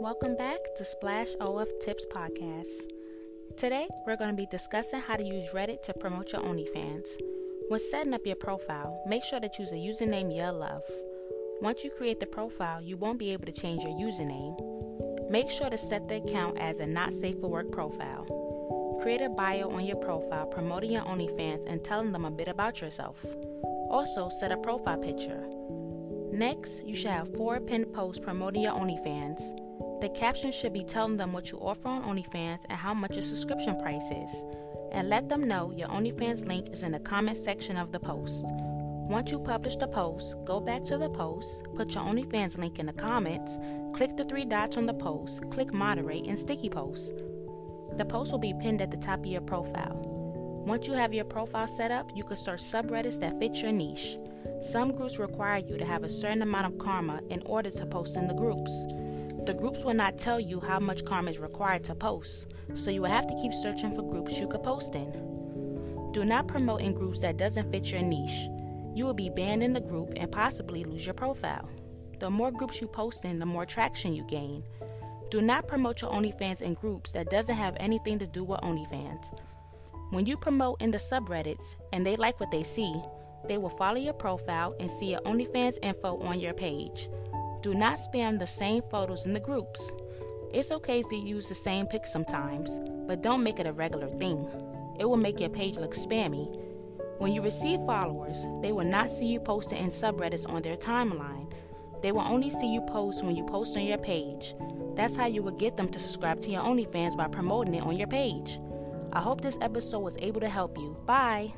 Welcome back to Splash OF Tips Podcast. Today, we're going to be discussing how to use Reddit to promote your OnlyFans. When setting up your profile, make sure to choose a username you love. Once you create the profile, you won't be able to change your username. Make sure to set the account as a not safe for work profile. Create a bio on your profile promoting your OnlyFans and telling them a bit about yourself. Also, set a profile picture. Next, you should have four pinned posts promoting your OnlyFans. The caption should be telling them what you offer on OnlyFans and how much your subscription price is. And let them know your OnlyFans link is in the comment section of the post. Once you publish the post, go back to the post, put your OnlyFans link in the comments, click the three dots on the post, click moderate, and sticky post. The post will be pinned at the top of your profile. Once you have your profile set up, you can search subreddits that fit your niche. Some groups require you to have a certain amount of karma in order to post in the groups. The groups will not tell you how much karma is required to post, so you will have to keep searching for groups you could post in. Do not promote in groups that doesn't fit your niche. You will be banned in the group and possibly lose your profile. The more groups you post in, the more traction you gain. Do not promote your OnlyFans in groups that doesn't have anything to do with OnlyFans. When you promote in the subreddits and they like what they see, they will follow your profile and see your OnlyFans info on your page. Do not spam the same photos in the groups. It's okay to use the same pic sometimes, but don't make it a regular thing. It will make your page look spammy. When you receive followers, they will not see you posting in subreddits on their timeline. They will only see you post when you post on your page. That's how you will get them to subscribe to your OnlyFans by promoting it on your page. I hope this episode was able to help you. Bye.